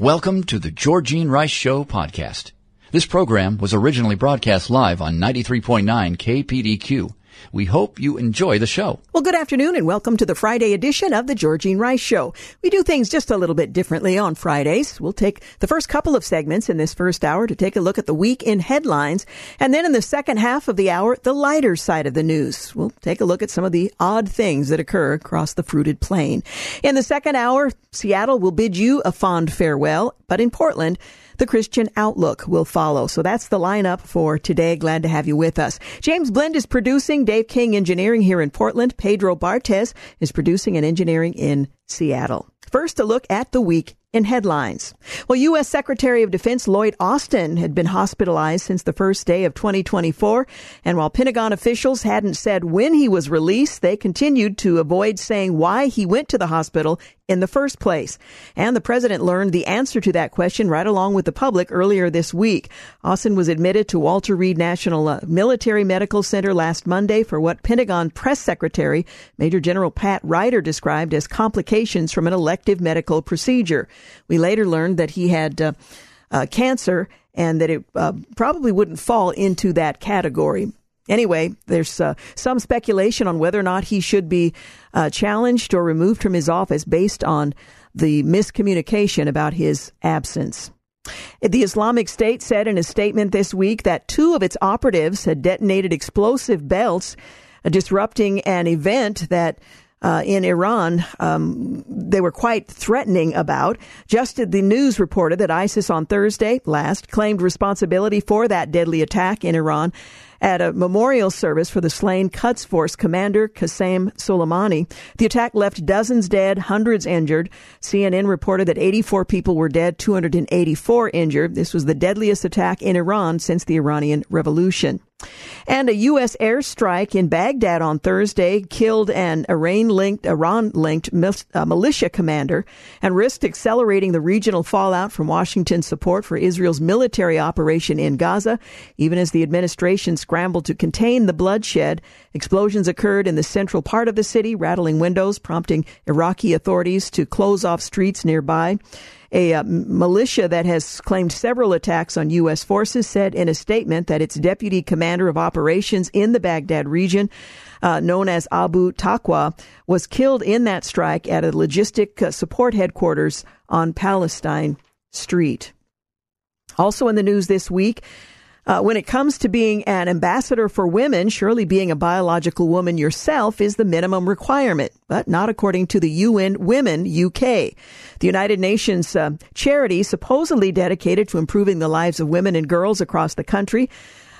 Welcome to the Georgine Rice Show podcast. This program was originally broadcast live on 93.9 KPDQ. We hope you enjoy the show. Well, good afternoon and welcome to the Friday edition of the Georgine Rice Show. We do things just a little bit differently on Fridays. We'll take the first couple of segments in this first hour to take a look at the week in headlines. And then in the second half of the hour, the lighter side of the news. We'll take a look at some of the odd things that occur across the fruited plain. In the second hour, Seattle will bid you a fond farewell, but in Portland, the Christian Outlook will follow. So that's the lineup for today. Glad to have you with us. James Blend is producing, Dave King engineering here in Portland. Pedro Bartes is producing and engineering in Seattle. First, a look at the week in headlines. Well, U.S. Secretary of Defense Lloyd Austin had been hospitalized since the first day of 2024. And while Pentagon officials hadn't said when he was released, they continued to avoid saying why he went to the hospital in the first place. And the president learned the answer to that question right along with the public earlier this week. Austin was admitted to Walter Reed National uh, Military Medical Center last Monday for what Pentagon Press Secretary Major General Pat Ryder described as complications from an elective medical procedure. We later learned that he had uh, uh, cancer and that it uh, probably wouldn't fall into that category. Anyway, there's uh, some speculation on whether or not he should be uh, challenged or removed from his office based on the miscommunication about his absence. The Islamic State said in a statement this week that two of its operatives had detonated explosive belts, uh, disrupting an event that uh, in Iran, um, they were quite threatening about. Just the news reported that ISIS on Thursday last claimed responsibility for that deadly attack in Iran at a memorial service for the slain Quds Force commander Qasem Soleimani. The attack left dozens dead, hundreds injured. CNN reported that 84 people were dead, 284 injured. This was the deadliest attack in Iran since the Iranian Revolution. And a U.S. airstrike in Baghdad on Thursday killed an Iran-linked, Iran-linked uh, militia commander and risked accelerating the regional fallout from Washington's support for Israel's military operation in Gaza. Even as the administration scrambled to contain the bloodshed, explosions occurred in the central part of the city, rattling windows, prompting Iraqi authorities to close off streets nearby. A uh, militia that has claimed several attacks on U.S. forces said in a statement that its deputy commander of operations in the Baghdad region, uh, known as Abu Taqwa, was killed in that strike at a logistic uh, support headquarters on Palestine Street. Also in the news this week, uh, when it comes to being an ambassador for women, surely being a biological woman yourself is the minimum requirement, but not according to the UN Women UK. The United Nations uh, charity supposedly dedicated to improving the lives of women and girls across the country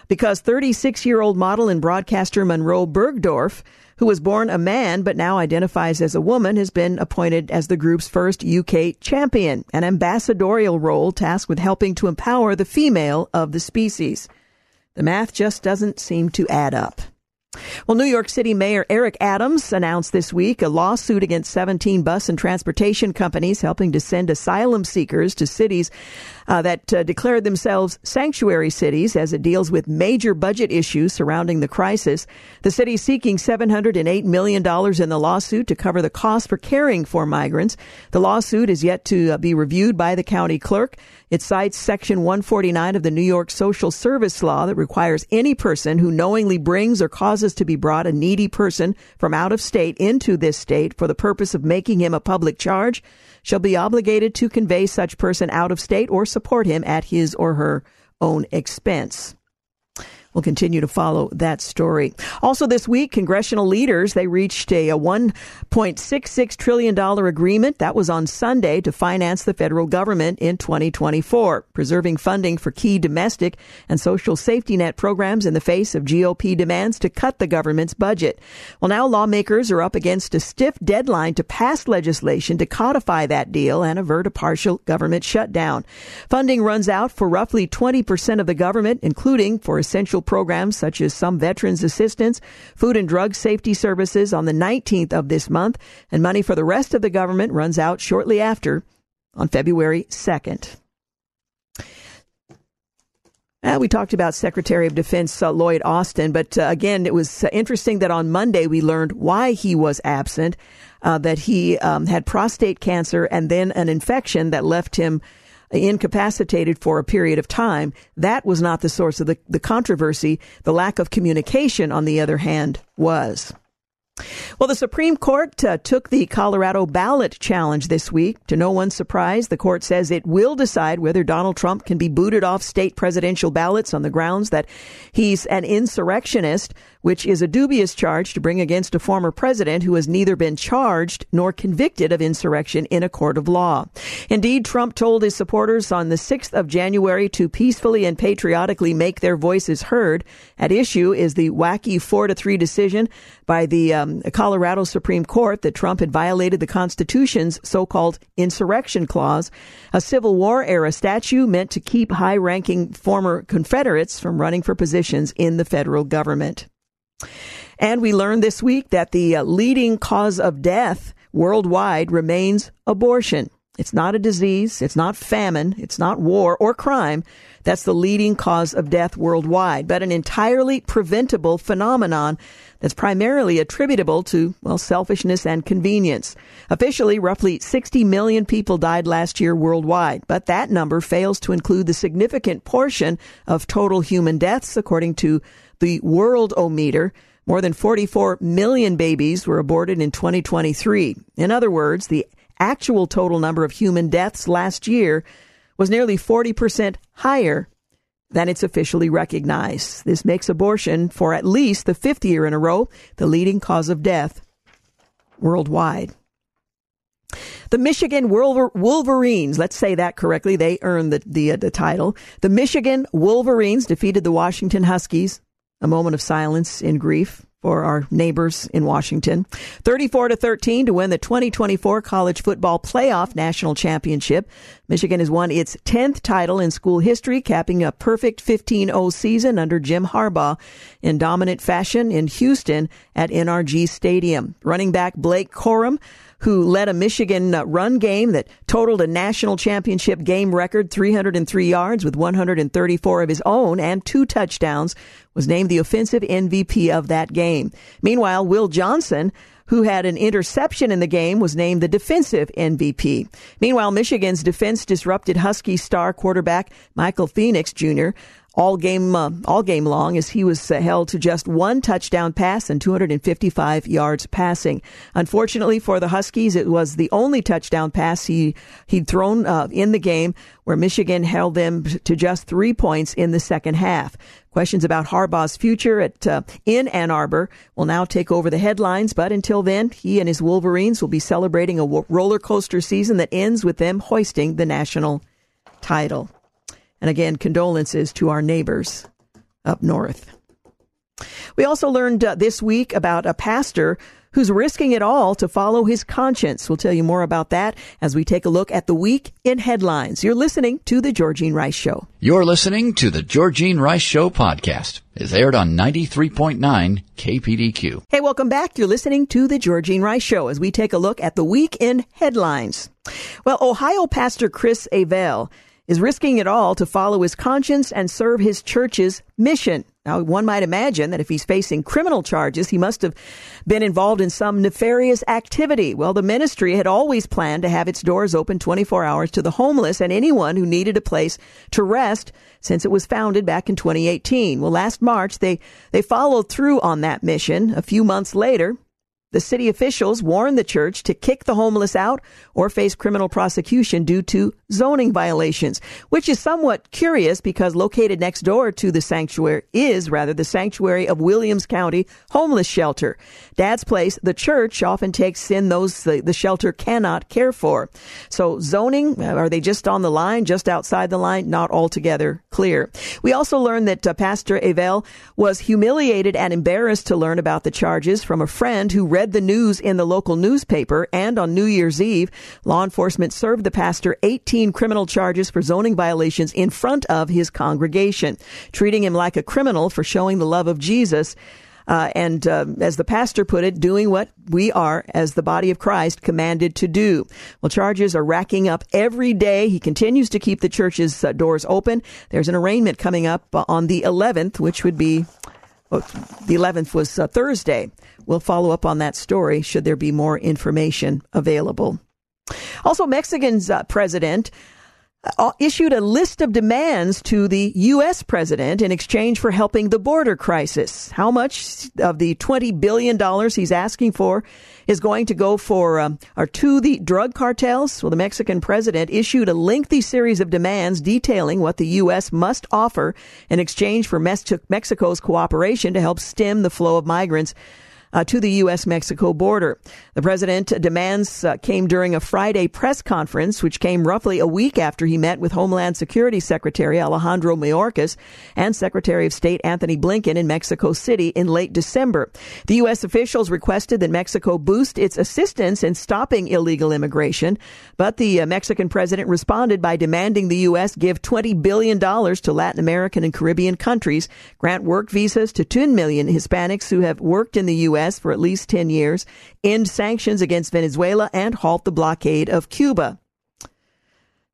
because 36 year old model and broadcaster Monroe Bergdorf who was born a man but now identifies as a woman, has been appointed as the group's first UK champion, an ambassadorial role tasked with helping to empower the female of the species. The math just doesn't seem to add up. Well, New York City Mayor Eric Adams announced this week a lawsuit against 17 bus and transportation companies helping to send asylum seekers to cities uh, that uh, declared themselves sanctuary cities as it deals with major budget issues surrounding the crisis. The city is seeking $708 million in the lawsuit to cover the cost for caring for migrants. The lawsuit is yet to uh, be reviewed by the county clerk. It cites Section 149 of the New York Social Service Law that requires any person who knowingly brings or causes to be brought a needy person from out of state into this state for the purpose of making him a public charge shall be obligated to convey such person out of state or support him at his or her own expense. We'll continue to follow that story. Also this week, congressional leaders, they reached a, a $1.66 trillion agreement. That was on Sunday to finance the federal government in 2024, preserving funding for key domestic and social safety net programs in the face of GOP demands to cut the government's budget. Well, now lawmakers are up against a stiff deadline to pass legislation to codify that deal and avert a partial government shutdown. Funding runs out for roughly 20% of the government, including for essential programs such as some veterans assistance, food and drug safety services on the 19th of this month, and money for the rest of the government runs out shortly after on February 2nd. Uh, we talked about Secretary of Defense uh, Lloyd Austin, but uh, again, it was uh, interesting that on Monday we learned why he was absent, uh, that he um, had prostate cancer and then an infection that left him incapacitated for a period of time. That was not the source of the, the controversy. The lack of communication, on the other hand, was. Well, the Supreme Court uh, took the Colorado ballot challenge this week. To no one's surprise, the court says it will decide whether Donald Trump can be booted off state presidential ballots on the grounds that he's an insurrectionist which is a dubious charge to bring against a former president who has neither been charged nor convicted of insurrection in a court of law. Indeed, Trump told his supporters on the 6th of January to peacefully and patriotically make their voices heard. At issue is the wacky 4 to 3 decision by the um, Colorado Supreme Court that Trump had violated the Constitution's so-called insurrection clause, a Civil War era statute meant to keep high-ranking former Confederates from running for positions in the federal government. And we learned this week that the uh, leading cause of death worldwide remains abortion. It's not a disease. It's not famine. It's not war or crime. That's the leading cause of death worldwide, but an entirely preventable phenomenon that's primarily attributable to, well, selfishness and convenience. Officially, roughly 60 million people died last year worldwide, but that number fails to include the significant portion of total human deaths, according to the Worldometer. More than 44 million babies were aborted in 2023. In other words, the actual total number of human deaths last year was nearly 40% higher than it's officially recognized. This makes abortion, for at least the fifth year in a row, the leading cause of death worldwide. The Michigan Wolverines, let's say that correctly, they earned the, the, uh, the title. The Michigan Wolverines defeated the Washington Huskies a moment of silence in grief for our neighbors in Washington. 34 to 13 to win the 2024 college football playoff national championship. Michigan has won its 10th title in school history, capping a perfect 15-0 season under Jim Harbaugh in dominant fashion in Houston at NRG Stadium. Running back Blake Corum who led a Michigan uh, run game that totaled a national championship game record 303 yards with 134 of his own and two touchdowns, was named the offensive MVP of that game. Meanwhile, Will Johnson, who had an interception in the game, was named the defensive MVP. Meanwhile, Michigan's defense disrupted Husky star quarterback Michael Penix Jr all game uh, all game long as he was held to just one touchdown pass and 255 yards passing. Unfortunately for the Huskies, it was the only touchdown pass he he'd thrown uh, in the game, where Michigan held them to just three points in the second half. Questions about Harbaugh's future at uh, in Ann Arbor will now take over the headlines. But until then, he and his Wolverines will be celebrating a roller coaster season that ends with them hoisting the national title. And again, condolences to our neighbors up north. We also learned uh, this week about a pastor who's risking it all to follow his conscience. We'll tell you more about that as we take a look at the week in headlines. You're listening to The Georgine Rice Show. You're listening to The Georgine Rice Show podcast. It's aired on 93.9 KPDQ. Hey, welcome back. You're listening to The Georgine Rice Show as we take a look at the week in headlines. Well, Ohio pastor Chris Avell is risking it all to follow his conscience and serve his church's mission. Now, one might imagine that if he's facing criminal charges, he must have been involved in some nefarious activity. Well, the ministry had always planned to have its doors open 24 hours to the homeless and anyone who needed a place to rest since it was founded back in 2018. Well, last March, they, they followed through on that mission. A few months later, The city officials warned the church to kick the homeless out or face criminal prosecution due to zoning violations, which is somewhat curious because located next door to the sanctuary is rather the sanctuary of Williams County Homeless Shelter. Dad's place, the church often takes in those the, the shelter cannot care for. So zoning, are they just on the line, just outside the line? Not altogether clear. We also learned that uh, Pastor Avell was humiliated and embarrassed to learn about the charges from a friend who read read the news in the local newspaper, and on New Year's Eve, law enforcement served the pastor 18 criminal charges for zoning violations in front of his congregation, treating him like a criminal for showing the love of Jesus. Uh, and uh, as the pastor put it, doing what we are, as the body of Christ, commanded to do. Well, charges are racking up every day. He continues to keep the church's uh, doors open. There's an arraignment coming up on the 11th, which would be the 11th was uh, Thursday. We'll follow up on that story should there be more information available. Also, Mexican's uh, president issued a list of demands to the U.S. president in exchange for helping the border crisis. How much of the $20 billion he's asking for is going to go for, um, or to the drug cartels? Well, the Mexican president issued a lengthy series of demands detailing what the U.S. must offer in exchange for Mexico's cooperation to help stem the flow of migrants uh, to the U.S. Mexico border. The president demands uh, came during a Friday press conference, which came roughly a week after he met with Homeland Security Secretary Alejandro Mayorkas and Secretary of State Anthony Blinken in Mexico City in late December. The U.S. officials requested that Mexico boost its assistance in stopping illegal immigration, but the uh, Mexican president responded by demanding the U.S. give $20 billion to Latin American and Caribbean countries, grant work visas to 10 million Hispanics who have worked in the U.S. U.S. for at least 10 years, end sanctions against Venezuela, and halt the blockade of Cuba.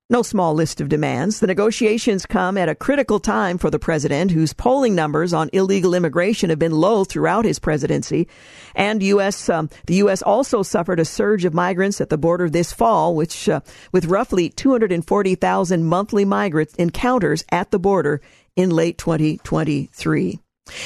No small list of demands. The negotiations come at a critical time for the president, whose polling numbers on illegal immigration have been low throughout his presidency. And U.S. Um, the U.S. also suffered a surge of migrants at the border this fall, which, uh, with roughly 240,000 monthly migrant encounters at the border in late 2023.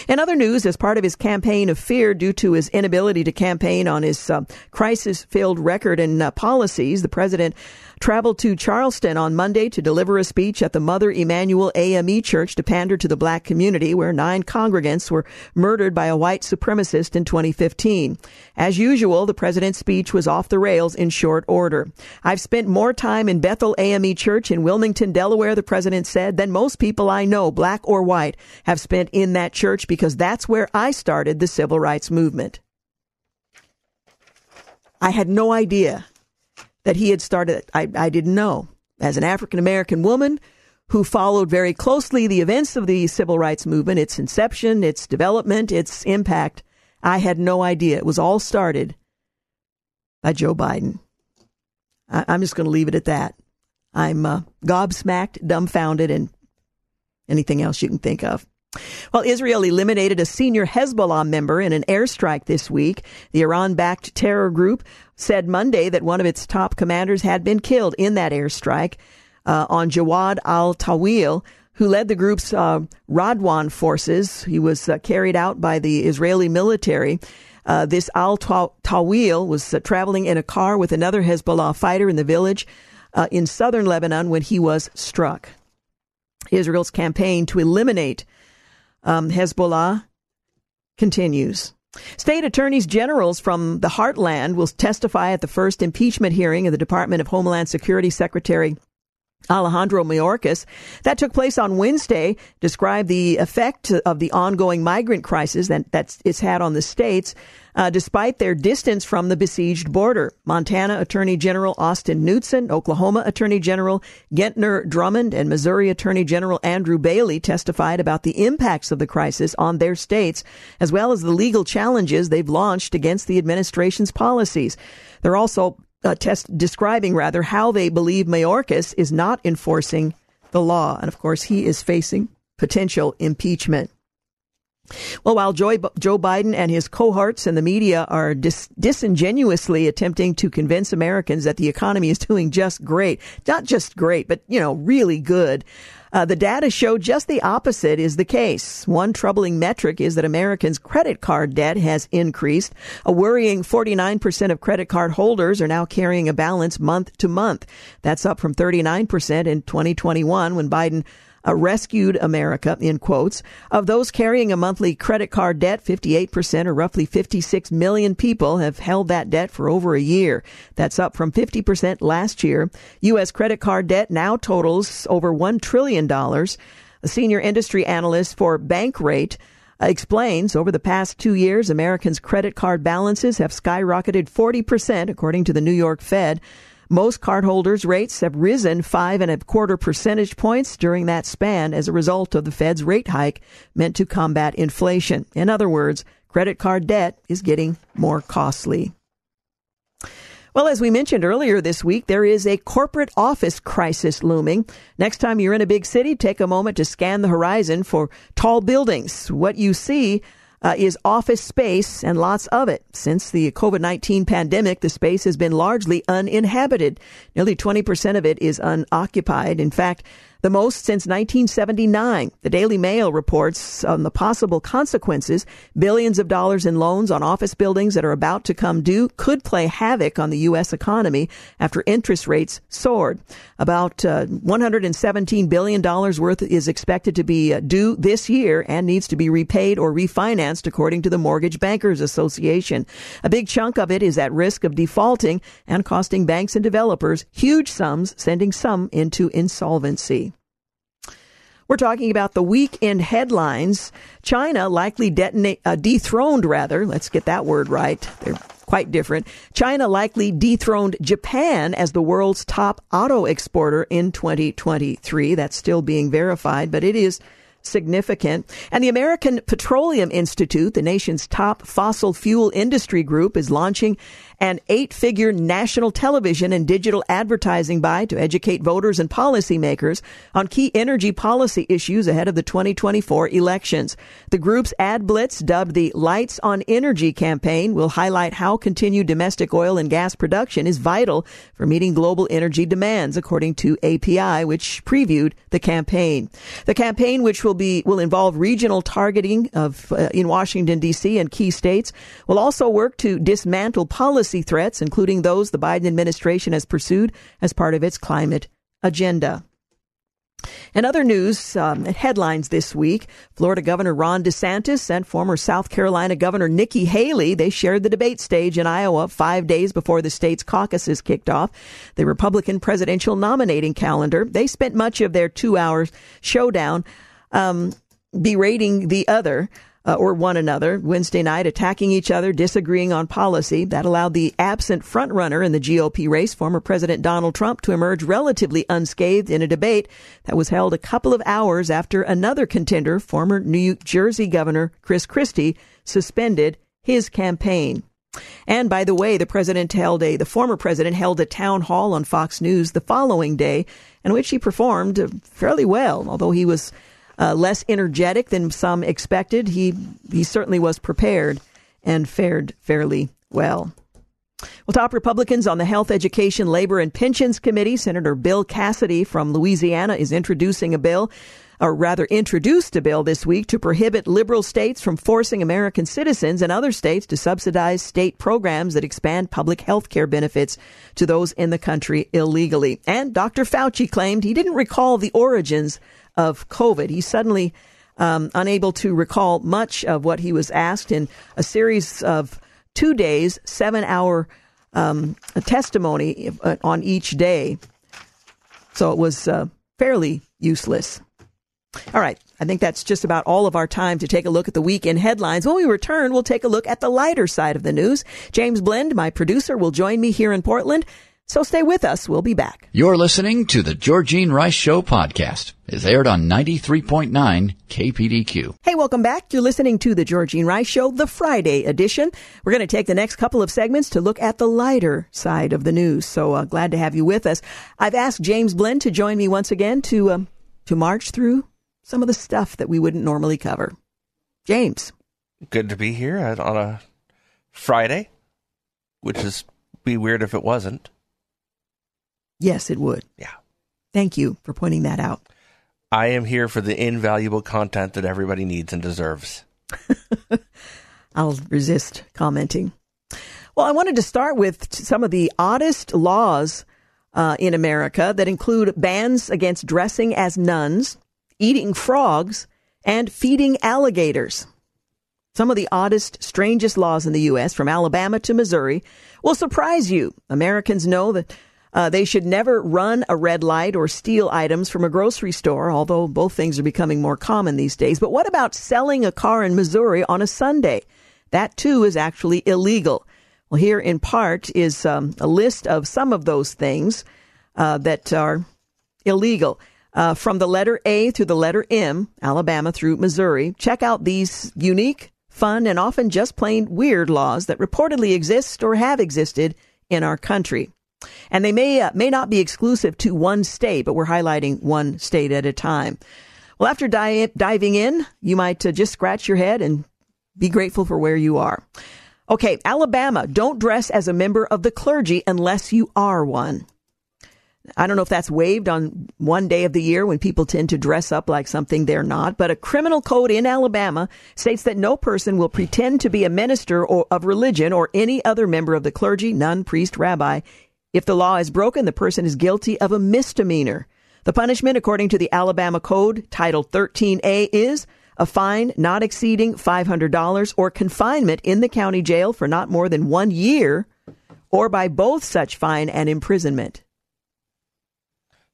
In other news, as part of his campaign of fear due to his inability to campaign on his uh, crisis filled record and uh, policies, the president traveled to Charleston on Monday to deliver a speech at the Mother Emanuel AME Church to pander to the black community, where nine congregants were murdered by a white supremacist in 2015. As usual, the president's speech was off the rails in short order. I've spent more time in Bethel AME Church in Wilmington, Delaware, the president said, than most people I know, black or white, have spent in that church because that's where I started the civil rights movement. I had no idea that he had started. I, I didn't know. As an African American woman who followed very closely the events of the civil rights movement, its inception, its development, its impact, I had no idea. It was all started by Joe Biden. I, am just going to leave it at that. I'm uh, gobsmacked, dumbfounded, and anything else you can think of. Well, Israel eliminated a senior Hezbollah member in an airstrike this week. The Iran backed terror group said Monday that one of its top commanders had been killed in that airstrike uh, on Jawad al Tawil, who led the group's uh, Radwan forces. He was uh, carried out by the Israeli military. Uh, this al Tawil was uh, traveling in a car with another Hezbollah fighter in the village uh, in southern Lebanon when he was struck. Israel's campaign to eliminate um, Hezbollah continues. State attorneys generals from the heartland will testify at the first impeachment hearing of the Department of Homeland Security Secretary Alejandro Mayorkas. That took place on Wednesday, described the effect of the ongoing migrant crisis that that's, it's had on the states, uh, despite their distance from the besieged border. Montana Attorney General Austin Knudsen, Oklahoma Attorney General Gentner Drummond, and Missouri Attorney General Andrew Bailey testified about the impacts of the crisis on their states, as well as the legal challenges they've launched against the administration's policies. They're also uh, test describing rather how they believe Mayorkas is not enforcing the law, and of course he is facing potential impeachment. Well, while Joe, Biden and his cohorts and the media are dis- disingenuously attempting to convince Americans that the economy is doing just great, not just great, but, you know, really good, uh, the data show just the opposite is the case. One troubling metric is that Americans' credit card debt has increased. A worrying 49% of credit card holders are now carrying a balance month to month. That's up from 39% in 2021 when Biden uh, rescued America, in quotes. Of those carrying a monthly credit card debt, 58% or roughly 56 million people have held that debt for over a year. That's up from 50% last year. U.S. credit card debt now totals over $1 trillion. A senior industry analyst for Bankrate explains over the past two years, Americans' credit card balances have skyrocketed 40%, according to the New York Fed. Most cardholders' rates have risen five and a quarter percentage points during that span as a result of the Fed's rate hike meant to combat inflation. In other words, credit card debt is getting more costly. Well, as we mentioned earlier this week, there is a corporate office crisis looming. Next time you're in a big city, take a moment to scan the horizon for tall buildings. What you see uh, is office space and lots of it. Since the COVID 19 pandemic, the space has been largely uninhabited. Nearly 20% of it is unoccupied. In fact, the most since 1979. The Daily Mail reports on the possible consequences. Billions of dollars in loans on office buildings that are about to come due could play havoc on the U.S. economy after interest rates soared. About uh, $117 billion worth is expected to be uh, due this year and needs to be repaid or refinanced, according to the Mortgage Bankers Association. A big chunk of it is at risk of defaulting and costing banks and developers huge sums, sending some into insolvency. We're talking about the weekend headlines. China likely detonate, uh, dethroned, rather. Let's get that word right. They're quite different. China likely dethroned Japan as the world's top auto exporter in 2023. That's still being verified, but it is significant. And the American Petroleum Institute, the nation's top fossil fuel industry group, is launching an eight figure national television and digital advertising buy to educate voters and policymakers on key energy policy issues ahead of the 2024 elections. The group's ad blitz, dubbed the Lights on Energy campaign, will highlight how continued domestic oil and gas production is vital for meeting global energy demands, according to API, which previewed the campaign. The campaign, which will be will involve regional targeting of uh, in Washington D.C. and key states, will also work to dismantle policy threats, including those the Biden administration has pursued as part of its climate agenda. In other news, um, headlines this week, Florida Governor Ron DeSantis and former South Carolina Governor Nikki Haley, they shared the debate stage in Iowa five days before the state's caucuses kicked off. The Republican presidential nominating calendar, they spent much of their two hours showdown um, berating the other uh, or one another Wednesday night, attacking each other, disagreeing on policy. That allowed the absent frontrunner in the GOP race, former President Donald Trump, to emerge relatively unscathed in a debate that was held a couple of hours after another contender, former New Jersey Governor Chris Christie, suspended his campaign. And by the way, the president held a, the former president held a town hall on Fox News the following day in which he performed fairly well, although he was uh, less energetic than some expected. He he certainly was prepared and fared fairly well. Well, top Republicans on the Health, Education, Labor, and Pensions Committee, Senator Bill Cassidy from Louisiana is introducing a bill, or rather introduced a bill this week to prohibit liberal states from forcing American citizens and other states to subsidize state programs that expand public health care benefits to those in the country illegally. And Dr. Fauci claimed he didn't recall the origins of COVID. He's suddenly um, unable to recall much of what he was asked in a series of two days, seven hour um, testimony uh, on each day. So it was uh, fairly useless. All right. I think that's just about all of our time to take a look at the weekend headlines. When we return, we'll take a look at the lighter side of the news. James Blend, my producer, will join me here in Portland. So stay with us. We'll be back. You're listening to the Georgine Rice Show podcast. It's aired on 93.9 KPDQ. Hey, welcome back. You're listening to the Georgine Rice Show, the Friday edition. We're going to take the next couple of segments to look at the lighter side of the news. So uh, glad to have you with us. I've asked James Blend to join me once again to um, to march through some of the stuff that we wouldn't normally cover. James. Good to be here on a Friday, which is be weird if it wasn't. Yes, it would. Yeah. Thank you for pointing that out. I am here for the invaluable content that everybody needs and deserves. I'll resist commenting. Well, I wanted to start with some of the oddest laws uh, in America that include bans against dressing as nuns, eating frogs, and feeding alligators. Some of the oddest, strangest laws in the U.S., from Alabama to Missouri, will surprise you. Americans know that uh, they should never run a red light or steal items from a grocery store, although both things are becoming more common these days. But what about selling a car in Missouri on a Sunday? That too is actually illegal. Well, here in part is um, a list of some of those things uh, that are illegal. Uh, from the letter A through the letter M, Alabama through Missouri, check out these unique, fun, and often just plain weird laws that reportedly exist or have existed in our country. And they may, uh, may not be exclusive to one state, but we're highlighting one state at a time. Well, after di- diving in, you might uh, just scratch your head and be grateful for where you are. Okay, Alabama, don't dress as a member of the clergy unless you are one. I don't know if that's waived on one day of the year when people tend to dress up like something they're not, but a criminal code in Alabama states that no person will pretend to be a minister or, of religion or any other member of the clergy, nun, priest, rabbi, if the law is broken, the person is guilty of a misdemeanor. The punishment, according to the Alabama Code, Title 13A, is a fine not exceeding $500 or confinement in the county jail for not more than one year, or by both such fine and imprisonment.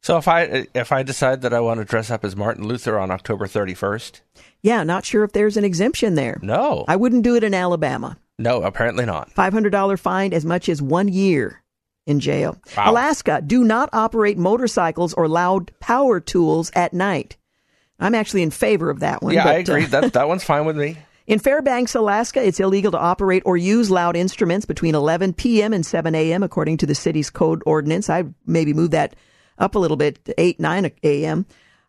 So if I if I decide that I want to dress up as Martin Luther on October 31st, yeah, not sure if there's an exemption there. No, I wouldn't do it in Alabama. No, apparently not. $500 fine as much as 1 year in jail. Wow. Alaska, do not operate motorcycles or loud power tools at night. I'm actually in favor of that one. Yeah, but, I agree. Uh, that that one's fine with me. In Fairbanks, Alaska, it's illegal to operate or use loud instruments between 11 p.m. and 7 a.m. according to the city's code ordinance. I maybe move that up a little bit, to 8, 9 a.m.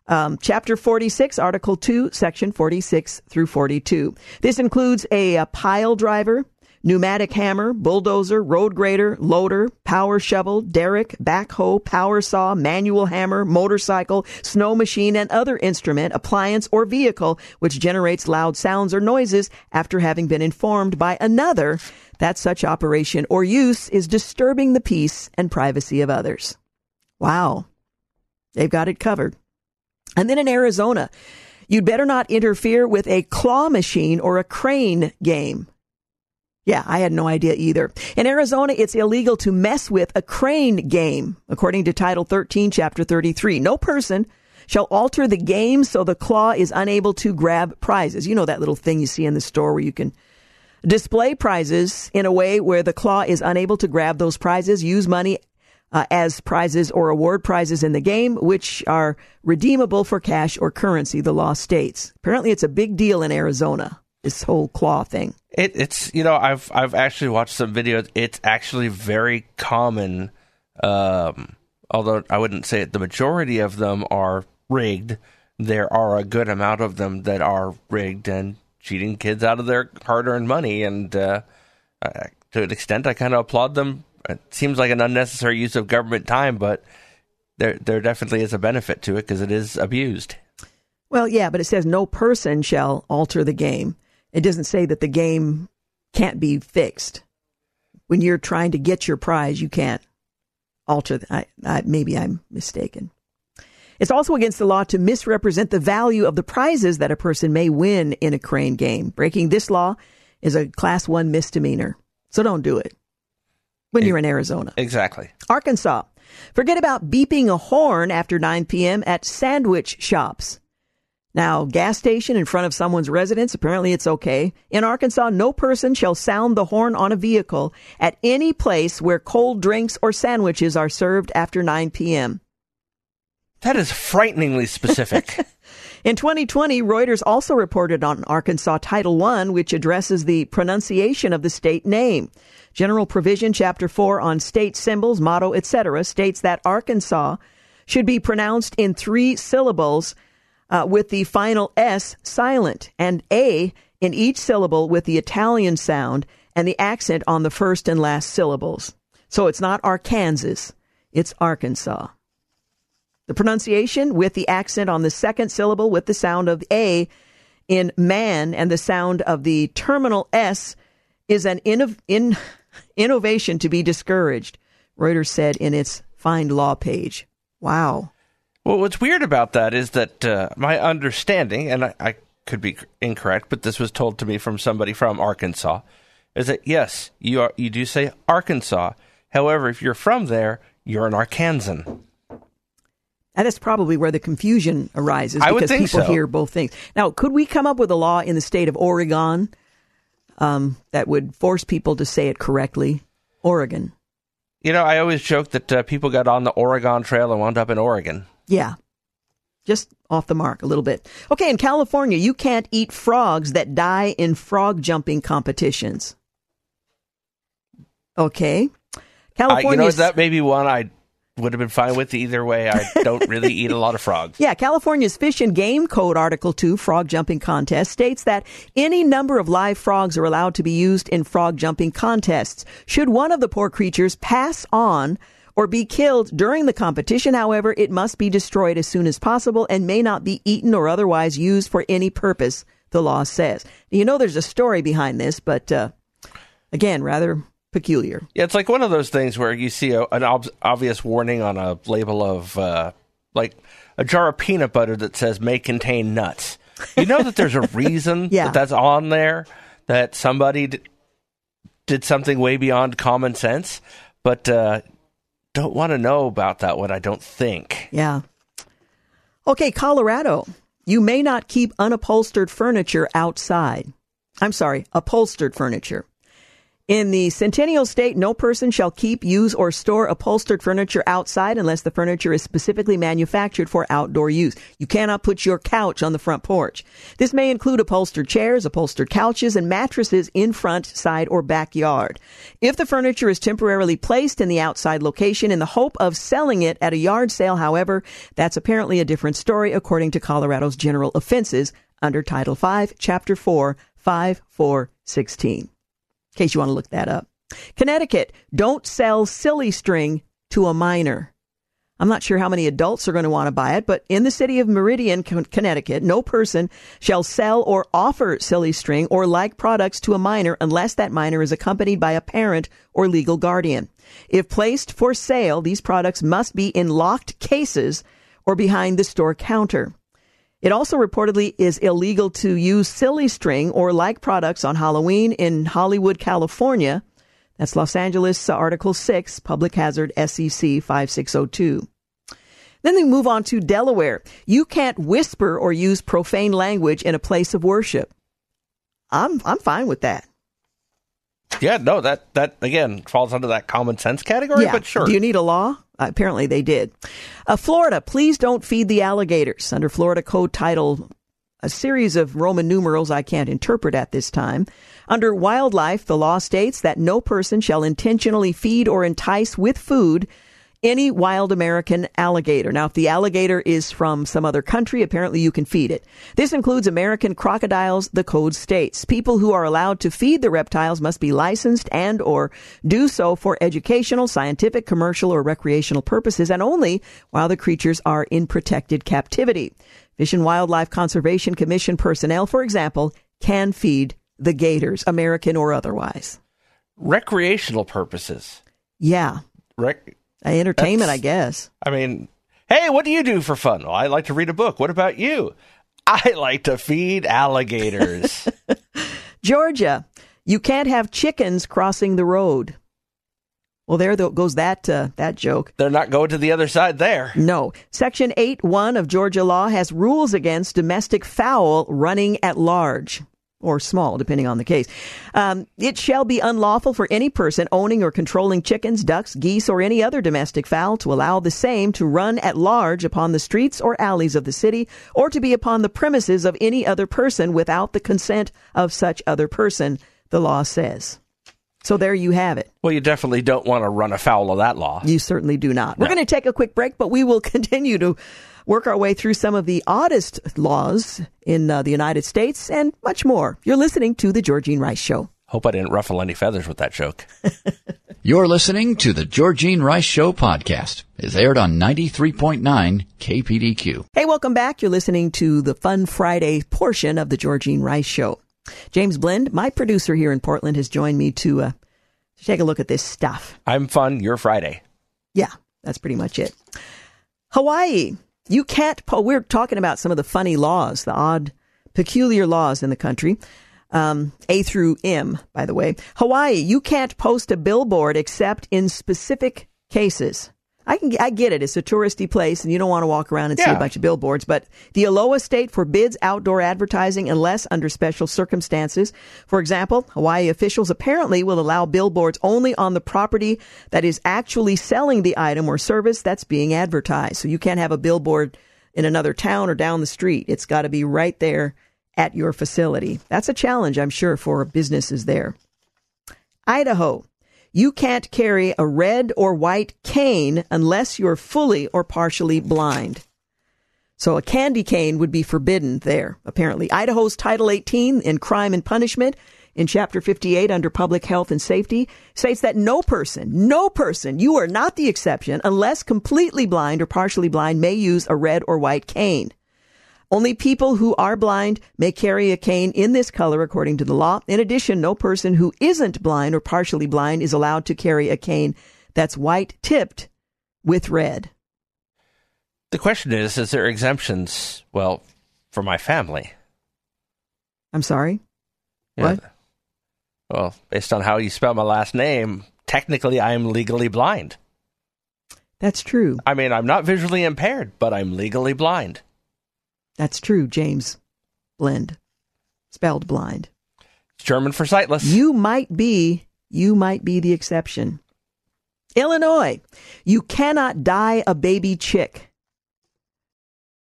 Um, chapter 46, Article 2, Section 46 through 42. This includes a, a pile driver, pneumatic hammer, bulldozer, road grader, loader, power shovel, derrick, backhoe, power saw, manual hammer, motorcycle, snow machine, and other instrument, appliance, or vehicle which generates loud sounds or noises after having been informed by another that such operation or use is disturbing the peace and privacy of others. Wow. They've got it covered. And then in Arizona, you'd better not interfere with a claw machine or a crane game. Yeah, I had no idea either. In Arizona, it's illegal to mess with a crane game, according to Title 13, Chapter 33. No person shall alter the game so the claw is unable to grab prizes. You know that little thing you see in the store where you can display prizes in a way where the claw is unable to grab those prizes, use money uh, as prizes or award prizes in the game, which are redeemable for cash or currency, the law states. Apparently, it's a big deal in Arizona this whole claw thing. It, it's you know I've I've actually watched some videos. It's actually very common. Um, although I wouldn't say it, the majority of them are rigged. There are a good amount of them that are rigged and cheating kids out of their hard-earned money. And uh, to an extent, I kind of applaud them. It seems like an unnecessary use of government time, but there there definitely is a benefit to it because it is abused. Well, yeah, but it says no person shall alter the game. It doesn't say that the game can't be fixed. When you're trying to get your prize, you can't alter. The, I, I, maybe I'm mistaken. It's also against the law to misrepresent the value of the prizes that a person may win in a crane game. Breaking this law is a class one misdemeanor. So don't do it when you're in Arizona. Exactly. Arkansas. Forget about beeping a horn after 9 p.m. at sandwich shops. Now, gas station in front of someone's residence, apparently it's okay. In Arkansas, no person shall sound the horn on a vehicle at any place where cold drinks or sandwiches are served after 9 p.m. That is frighteningly specific. In 2020, Reuters also reported on Arkansas Title I, which addresses the pronunciation of the state name. General Provision Chapter 4 on state symbols, motto, etc. states that Arkansas should be pronounced in three syllables uh, with the final S silent and A in each syllable with the Italian sound and the accent on the first and last syllables. So it's not Arkansas, it's Arkansas. The pronunciation with the accent on the second syllable with the sound of A in man and the sound of the terminal S is an in- innovation to be discouraged, Reuters said in its Find Law page. Wow. Well, what's weird about that is that uh, my understanding, and I, I could be incorrect, but this was told to me from somebody from Arkansas, is that yes, you are you do say Arkansas. However, if you're from there, you're an Arkansan. And that's probably where the confusion arises because people so. hear both things. Now, could we come up with a law in the state of Oregon um, that would force people to say it correctly? Oregon. You know, I always joke that uh, people got on the Oregon Trail and wound up in Oregon. Yeah. Just off the mark a little bit. Okay, in California, you can't eat frogs that die in frog jumping competitions. Okay. California. you know, that may be one I would have been fine with either way. I don't really eat a lot of frogs. Yeah, California's Fish and Game Code Article 2 frog jumping contest states that any number of live frogs are allowed to be used in frog jumping contests. Should one of the poor creatures pass on or be killed during the competition, however, it must be destroyed as soon as possible and may not be eaten or otherwise used for any purpose, the law says. You know there's a story behind this, but uh, again, rather peculiar. Yeah, it's like one of those things where you see a, an ob- obvious warning on a label of uh, like a jar of peanut butter that says may contain nuts. You know that there's a reason Yeah. that that's on there, that somebody d- did something way beyond common sense, but uh, don't want to know about that one, I don't think. Yeah. Okay, Colorado. You may not keep unupholstered furniture outside. I'm sorry, upholstered furniture. In the Centennial State, no person shall keep, use, or store upholstered furniture outside unless the furniture is specifically manufactured for outdoor use. You cannot put your couch on the front porch. This may include upholstered chairs, upholstered couches, and mattresses in front, side, or backyard. If the furniture is temporarily placed in the outside location in the hope of selling it at a yard sale, however, that's apparently a different story according to Colorado's general offenses under Title 5, Chapter 4, 5416 in case you want to look that up. Connecticut, don't sell silly string to a minor. I'm not sure how many adults are going to want to buy it, but in the city of Meriden, Connecticut, no person shall sell or offer silly string or like products to a minor unless that minor is accompanied by a parent or legal guardian. If placed for sale, these products must be in locked cases or behind the store counter. It also reportedly is illegal to use silly string or like products on Halloween in Hollywood, California. That's Los Angeles Article 6, Public Hazard SEC 5602. Then they move on to Delaware. You can't whisper or use profane language in a place of worship. I'm I'm fine with that. Yeah, no, that that again falls under that common sense category, but sure. Do you need a law? Uh, apparently they did. Uh, Florida, please don't feed the alligators. Under Florida Code Title, a series of Roman numerals I can't interpret at this time. Under wildlife, the law states that no person shall intentionally feed or entice with food any wild American alligator. Now, if the alligator is from some other country, apparently you can feed it. This includes American crocodiles, the code states. People who are allowed to feed the reptiles must be licensed and or do so for educational, scientific, commercial, or recreational purposes and only while the creatures are in protected captivity. Fish and Wildlife Conservation Commission personnel, for example, can feed the gators, American or otherwise. Recreational purposes. Yeah. Rec- Entertainment, That's- I guess. I mean, hey, what do you do for fun? Well, I like to read a book. What about you? I like to feed alligators. Georgia, you can't have chickens crossing the road. Well, there goes that uh, that joke. They're not going to the other side there. No. Section 8.1 of Georgia law has rules against domestic fowl running at large or small, depending on the case. Um, it shall be unlawful for any person owning or controlling chickens, ducks, geese, or any other domestic fowl to allow the same to run at large upon the streets or alleys of the city or to be upon the premises of any other person without the consent of such other person, the law says. So there you have it. Well, you definitely don't want to run afoul of that law. You certainly do not. We're going to take a quick break, but we will continue to work our way through some of the oddest laws in uh, the United States and much more. You're listening to The Georgine Rice Show. Hope I didn't ruffle any feathers with that joke. You're listening to the Georgine Rice Show podcast. It's aired on 93.9 KPDQ. Hey, welcome back. You're listening to the Fun Friday portion of the Georgine Rice Show. James Blend, my producer here in Portland, has joined me to, uh, to take a look at this stuff. I'm fun. You're Friday. Yeah, that's pretty much it. Hawaii. You can't, we're talking about some of the funny laws, the odd, peculiar laws in the country. Um, a through M, by the way. Hawaii, you can't post a billboard except in specific cases. I can, I get it. It's a touristy place and you don't want to walk around and see a bunch of billboards, but the Aloha state forbids outdoor advertising unless under special circumstances. For example, Hawaii officials apparently will allow billboards only on the property that is actually selling the item or service that's being advertised. So you can't have a billboard in another town or down the street. It's got to be right there at your facility. That's a challenge, I'm sure, for businesses there. Idaho. You can't carry a red or white cane unless you're fully or partially blind. So a candy cane would be forbidden there, apparently. Idaho's Title 18 in Crime and Punishment in Chapter 58 under Public Health and Safety states that no person, no person, you are not the exception, unless completely blind or partially blind, may use a red or white cane. Only people who are blind may carry a cane in this color according to the law. In addition, no person who isn't blind or partially blind is allowed to carry a cane that's white tipped with red. The question is, is there exemptions, well, for my family? I'm sorry? Yeah. What? Well, based on how you spell my last name, technically I am legally blind. That's true. I mean, I'm not visually impaired, but I'm legally blind. That's true, James Blind. Spelled blind. It's German for sightless. You might be, you might be the exception. Illinois, you cannot dye a baby chick.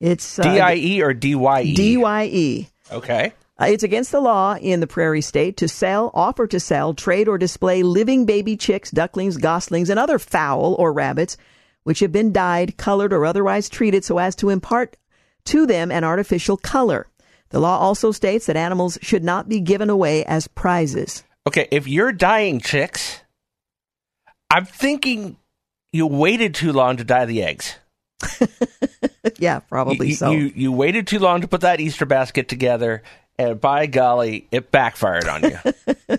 It's uh, D-I-E or D-Y-E? D-Y-E. Okay. Uh, it's against the law in the prairie state to sell, offer to sell, trade, or display living baby chicks, ducklings, goslings, and other fowl or rabbits which have been dyed, colored, or otherwise treated so as to impart to them an artificial color. The law also states that animals should not be given away as prizes. Okay, if you're dying chicks, I'm thinking you waited too long to dye the eggs. yeah, probably you, so. You, you waited too long to put that Easter basket together, and by golly, it backfired on you.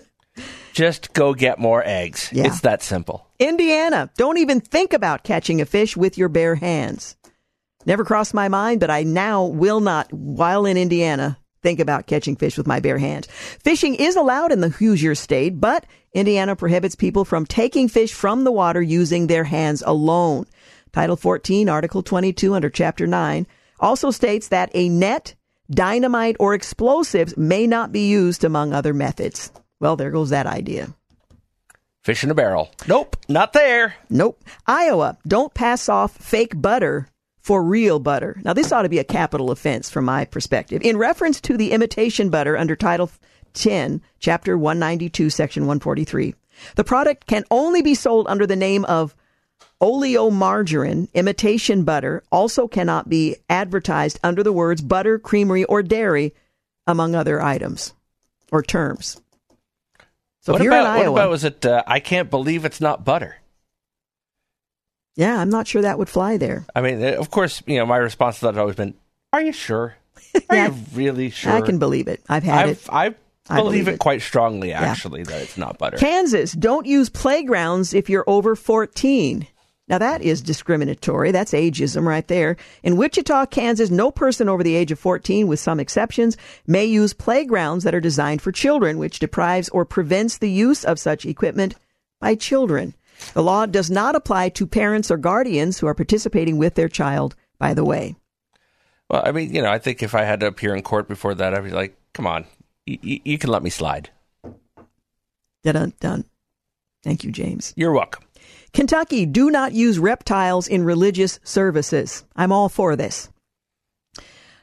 Just go get more eggs. Yeah. It's that simple. Indiana, don't even think about catching a fish with your bare hands. Never crossed my mind, but I now will not, while in Indiana, think about catching fish with my bare hands. Fishing is allowed in the Hoosier state, but Indiana prohibits people from taking fish from the water using their hands alone. Title 14, Article 22 under Chapter 9 also states that a net, dynamite, or explosives may not be used among other methods. Well, there goes that idea. Fish in a barrel. Nope, not there. Nope. Iowa, don't pass off fake butter for real butter. Now, this ought to be a capital offense from my perspective. In reference to the imitation butter under Title 10, Chapter 192, Section 143, the product can only be sold under the name of oleomargarine, imitation butter, also cannot be advertised under the words butter, creamery, or dairy, among other items or terms. So what if you're about, in Iowa, what about was it? Uh, I can't believe it's not butter. Yeah, I'm not sure that would fly there. I mean, uh, of course, you know, my response to that has always been, "Are you sure? Are Yeah, you really sure?" I can believe it. I've had it. I've, I I believe, believe it, it. quite strongly, actually, that it's not butter. Kansas, don't use playgrounds if you're over 14. Now that is discriminatory. That's ageism right there. In Wichita, Kansas, no person over the age of 14, with some exceptions, may use playgrounds that are designed for children, which deprives or prevents the use of such equipment by children. The law does not apply to parents or guardians who are participating with their child, by the way. Well, I mean, you know, I think if I had to appear in court before that, I'd be like, "Come on, y- y- you can let me slide." Done, done. Thank you, James. You're welcome. Kentucky, do not use reptiles in religious services. I'm all for this.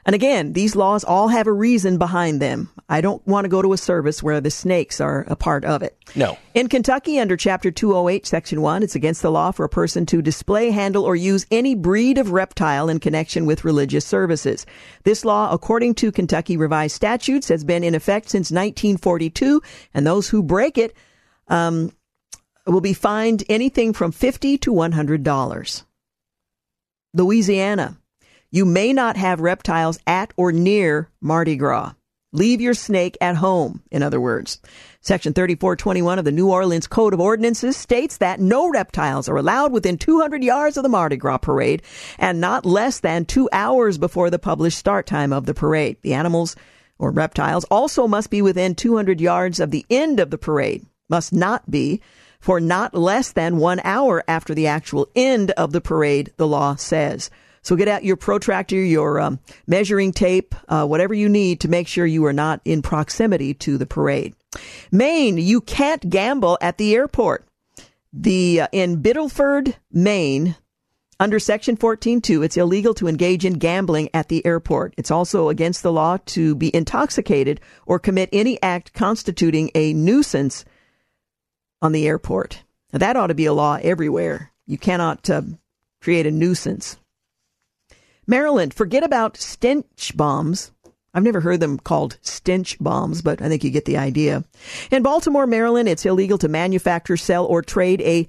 And again, these laws all have a reason behind them. I don't want to go to a service where the snakes are a part of it. No. In Kentucky, under Chapter 208, Section 1, it's against the law for a person to display, handle, or use any breed of reptile in connection with religious services. This law, according to Kentucky revised statutes, has been in effect since 1942, and those who break it um, will be fined anything from 50 to $100. Louisiana. You may not have reptiles at or near Mardi Gras. Leave your snake at home, in other words. Section 3421 of the New Orleans Code of Ordinances states that no reptiles are allowed within 200 yards of the Mardi Gras parade and not less than two hours before the published start time of the parade. The animals or reptiles also must be within 200 yards of the end of the parade, must not be for not less than one hour after the actual end of the parade, the law says. So get out your protractor, your um, measuring tape, uh, whatever you need to make sure you are not in proximity to the parade. Maine, you can't gamble at the airport. The uh, in Biddeford, Maine, under Section 14.2, it's illegal to engage in gambling at the airport. It's also against the law to be intoxicated or commit any act constituting a nuisance on the airport. Now, that ought to be a law everywhere. You cannot uh, create a nuisance. Maryland, forget about stench bombs. I've never heard them called stench bombs, but I think you get the idea. In Baltimore, Maryland, it's illegal to manufacture, sell, or trade a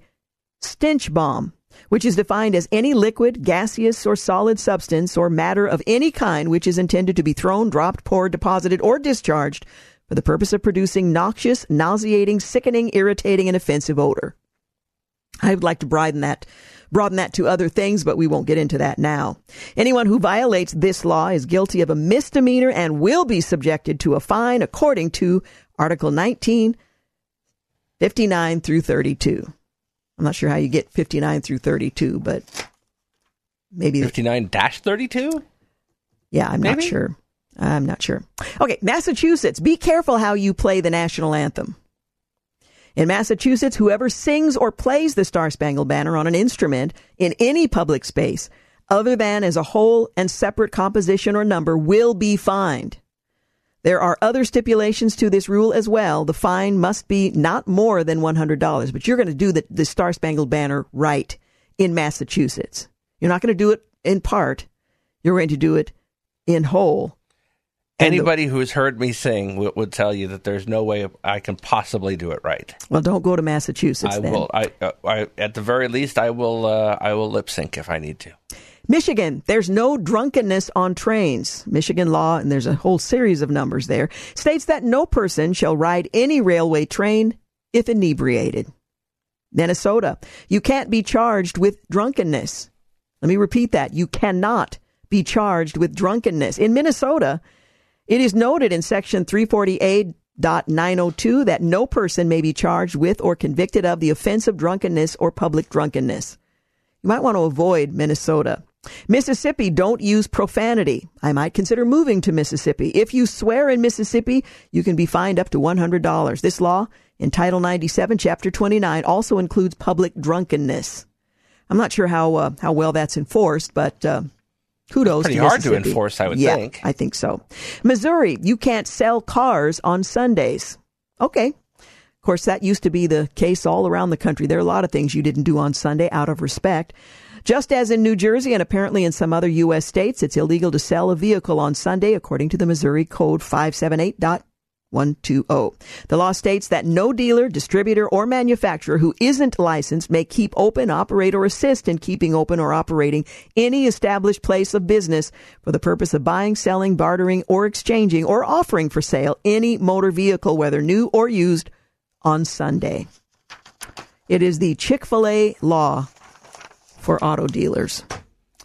stench bomb, which is defined as any liquid, gaseous, or solid substance or matter of any kind which is intended to be thrown, dropped, poured, deposited, or discharged for the purpose of producing noxious, nauseating, sickening, irritating, and offensive odor. I would like to broaden that broaden that to other things, but we won't get into that now. Anyone who violates this law is guilty of a misdemeanor and will be subjected to a fine according to Article 19, 59 through 32. I'm not sure how you get 59 through 32, but maybe 59 32? Yeah, I'm Maybe? not sure. I'm not sure. Okay, Massachusetts, be careful how you play the national anthem. In Massachusetts, whoever sings or plays the Star Spangled Banner on an instrument in any public space, other than as a whole and separate composition or number, will be fined. There are other stipulations to this rule as well. The fine must be not more than $100, but you're going to do the, the Star Spangled Banner right in Massachusetts. You're not going to do it in part. You're going to do it in whole. Anybody who's heard me sing would, would tell you that there's no way I can possibly do it right. well, don't go to Massachusetts I then. will. I, uh, I, at the very least, I will. Uh, I will lip sync if I need to. Michigan, there's no drunkenness on trains. Michigan law, and there's a whole series of numbers there, states that no person shall ride any railway train if inebriated. Minnesota, you can't be charged with drunkenness. Let me repeat that. You cannot be charged with drunkenness. In Minnesota, it is noted in section 348.902 that no person may be charged with or convicted of the offense of drunkenness or public drunkenness. You might want to avoid Minnesota. Mississippi, don't use profanity. I might consider moving to Mississippi. If you swear in Mississippi, you can be fined up to $100. This law in Title 97, Chapter 29 also includes public drunkenness. I'm not sure how uh, how well that's enforced, but uh, kudos. Pretty to hard to enforce, I would yeah, think. I think so. Missouri, you can't sell cars on Sundays. Okay. Of course, that used to be the case all around the country. There are a lot of things you didn't do on Sunday out of respect. Just as in New Jersey and apparently in some other U.S. states, it's illegal to sell a vehicle on Sunday, according to the Missouri Code 578.120. The law states that no dealer, distributor, or manufacturer who isn't licensed may keep open, operate, or assist in keeping open or operating any established place of business for the purpose of buying, selling, bartering, or exchanging, or offering for sale any motor vehicle, whether new or used, on Sunday. It is the Chick fil A law for auto dealers.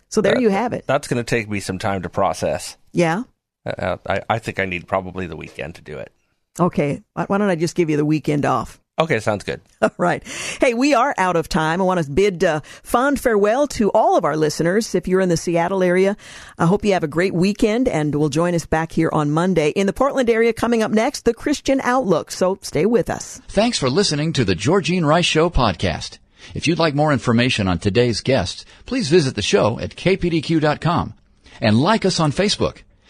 So there you have it. That's going to take me some time to process. Yeah. Uh, I, I think I need probably the weekend to do it. Okay. Why why don't I just give you the weekend off? Okay, sounds good. All right. Hey, we are out of time. I want to bid uh, fond farewell to all of our listeners. If you're in the Seattle area, I hope you have a great weekend and will join us back here on Monday. In the Portland area, coming up next, the Christian Outlook. So stay with us. Thanks for listening to the Georgine Rice Show podcast. If you'd like more information on today's guests, please visit the show at kpdq.com and like us on Facebook.